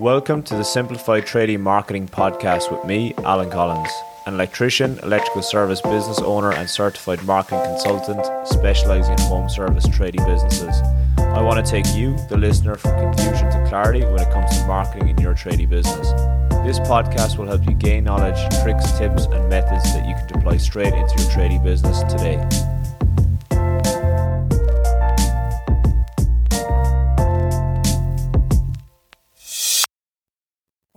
Welcome to the Simplified Tradie Marketing Podcast with me, Alan Collins, an electrician, electrical service business owner, and certified marketing consultant specializing in home service trading businesses. I want to take you, the listener, from confusion to clarity when it comes to marketing in your trading business. This podcast will help you gain knowledge, tricks, tips, and methods that you can deploy straight into your trading business today.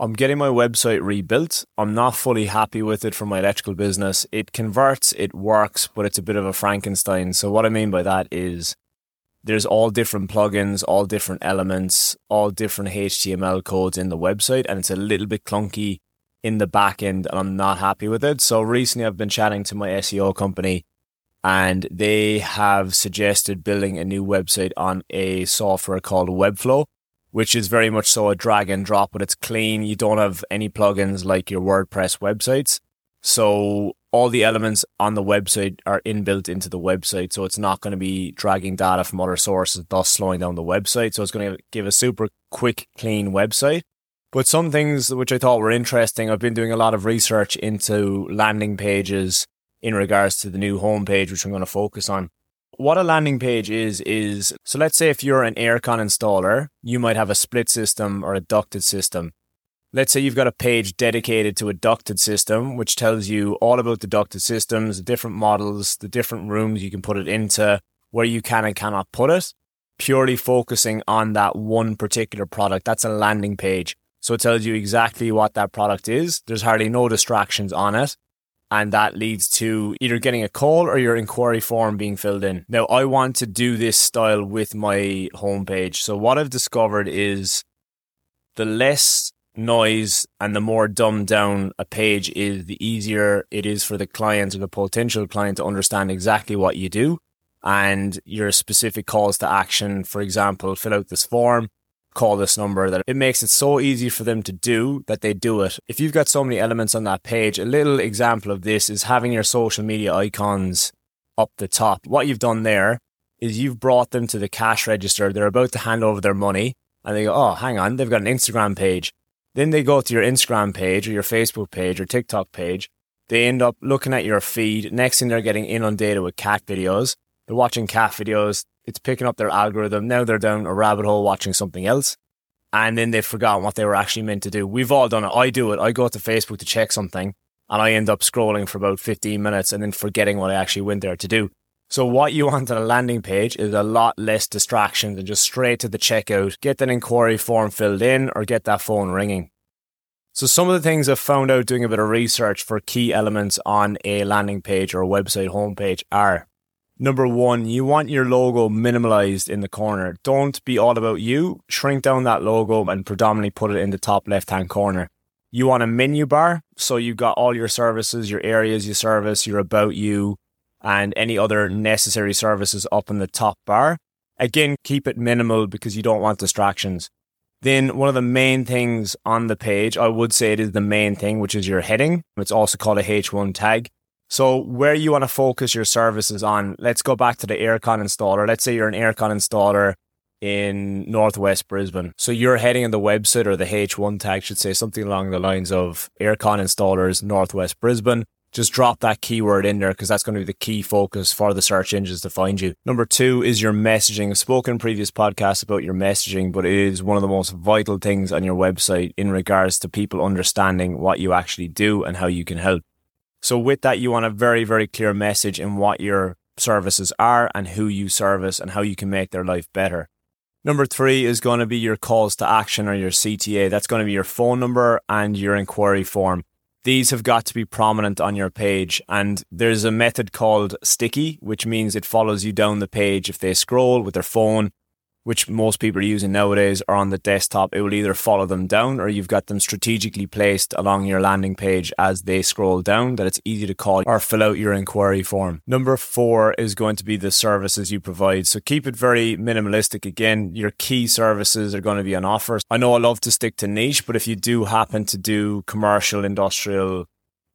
I'm getting my website rebuilt. I'm not fully happy with it for my electrical business. It converts, it works, but it's a bit of a Frankenstein. So, what I mean by that is there's all different plugins, all different elements, all different HTML codes in the website, and it's a little bit clunky in the back end, and I'm not happy with it. So, recently I've been chatting to my SEO company, and they have suggested building a new website on a software called Webflow which is very much so a drag and drop, but it's clean. You don't have any plugins like your WordPress websites. So all the elements on the website are inbuilt into the website. So it's not going to be dragging data from other sources, thus slowing down the website. So it's going to give a super quick, clean website. But some things which I thought were interesting, I've been doing a lot of research into landing pages in regards to the new homepage, which I'm going to focus on. What a landing page is, is so let's say if you're an aircon installer, you might have a split system or a ducted system. Let's say you've got a page dedicated to a ducted system, which tells you all about the ducted systems, the different models, the different rooms you can put it into, where you can and cannot put it, purely focusing on that one particular product. That's a landing page. So it tells you exactly what that product is. There's hardly no distractions on it and that leads to either getting a call or your inquiry form being filled in. Now, I want to do this style with my homepage. So, what I've discovered is the less noise and the more dumbed down a page is, the easier it is for the client or the potential client to understand exactly what you do and your specific calls to action. For example, fill out this form, call this number that it makes it so easy for them to do that they do it. If you've got so many elements on that page, a little example of this is having your social media icons up the top. What you've done there is you've brought them to the cash register. They're about to hand over their money and they go, Oh, hang on, they've got an Instagram page. Then they go to your Instagram page or your Facebook page or TikTok page. They end up looking at your feed. Next thing they're getting inundated with cat videos. They're watching cat videos it's picking up their algorithm. Now they're down a rabbit hole watching something else. And then they've forgotten what they were actually meant to do. We've all done it. I do it. I go to Facebook to check something and I end up scrolling for about 15 minutes and then forgetting what I actually went there to do. So what you want on a landing page is a lot less distraction than just straight to the checkout, get that inquiry form filled in or get that phone ringing. So some of the things I've found out doing a bit of research for key elements on a landing page or a website homepage are Number one, you want your logo minimalized in the corner. Don't be all about you. Shrink down that logo and predominantly put it in the top left hand corner. You want a menu bar. So you've got all your services, your areas you service, your about you, and any other necessary services up in the top bar. Again, keep it minimal because you don't want distractions. Then one of the main things on the page, I would say it is the main thing, which is your heading. It's also called a H1 tag. So where you want to focus your services on, let's go back to the aircon installer. Let's say you're an aircon installer in Northwest Brisbane. So you're heading on the website or the H1 tag should say something along the lines of aircon installers Northwest Brisbane. Just drop that keyword in there because that's going to be the key focus for the search engines to find you. Number two is your messaging. I've spoken in previous podcasts about your messaging, but it is one of the most vital things on your website in regards to people understanding what you actually do and how you can help. So with that, you want a very, very clear message in what your services are and who you service and how you can make their life better. Number three is going to be your calls to action or your CTA. That's going to be your phone number and your inquiry form. These have got to be prominent on your page. And there's a method called sticky, which means it follows you down the page if they scroll with their phone which most people are using nowadays, are on the desktop, it will either follow them down or you've got them strategically placed along your landing page as they scroll down that it's easy to call or fill out your inquiry form. Number four is going to be the services you provide. So keep it very minimalistic. Again, your key services are going to be on offer. I know I love to stick to niche, but if you do happen to do commercial, industrial,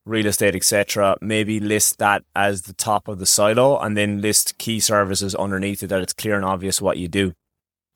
real estate, etc., maybe list that as the top of the silo and then list key services underneath it that it's clear and obvious what you do.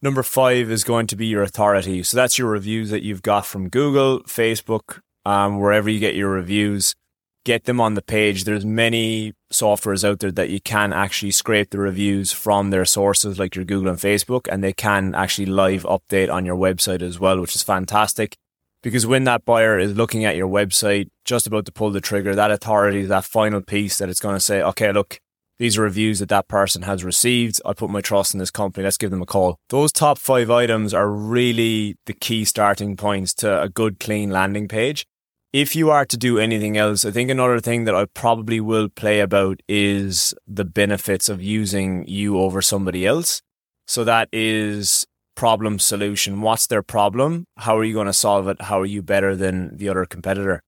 Number five is going to be your authority. So that's your reviews that you've got from Google, Facebook, um, wherever you get your reviews. Get them on the page. There's many softwares out there that you can actually scrape the reviews from their sources, like your Google and Facebook, and they can actually live update on your website as well, which is fantastic. Because when that buyer is looking at your website, just about to pull the trigger, that authority that final piece that it's going to say, okay, look, these are reviews that that person has received. I put my trust in this company. Let's give them a call. Those top five items are really the key starting points to a good, clean landing page if you are to do anything else, I think another thing that I probably will play about is the benefits of using you over somebody else. So that is problem solution. What's their problem? How are you going to solve it? How are you better than the other competitor?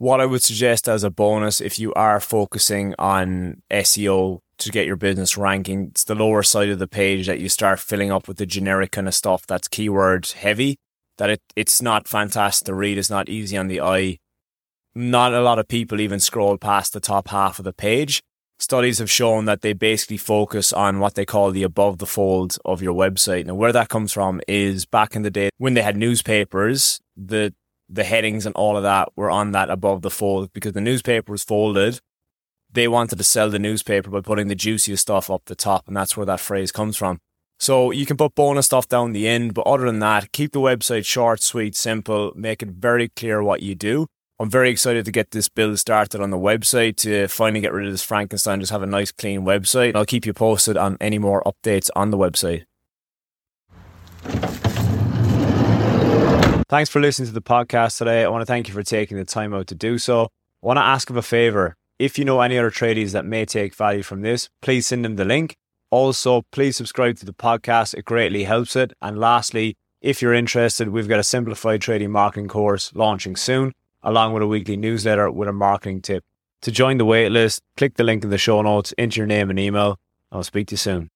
What I would suggest as a bonus, if you are focusing on SEO to get your business ranking, it's the lower side of the page that you start filling up with the generic kind of stuff that's keyword heavy that it, it's not fantastic to read. It's not easy on the eye. Not a lot of people even scroll past the top half of the page. Studies have shown that they basically focus on what they call the above the fold of your website. Now, where that comes from is back in the day when they had newspapers, the the headings and all of that were on that above the fold because the newspaper was folded. They wanted to sell the newspaper by putting the juiciest stuff up the top, and that's where that phrase comes from. So you can put bonus stuff down the end, but other than that, keep the website short, sweet, simple, make it very clear what you do. I'm very excited to get this build started on the website to finally get rid of this Frankenstein, just have a nice clean website. I'll keep you posted on any more updates on the website. Thanks for listening to the podcast today. I want to thank you for taking the time out to do so. I want to ask of a favor. If you know any other tradies that may take value from this, please send them the link. Also, please subscribe to the podcast. It greatly helps it. And lastly, if you're interested, we've got a simplified tradie marketing course launching soon, along with a weekly newsletter with a marketing tip. To join the waitlist, click the link in the show notes, enter your name and email. I'll speak to you soon.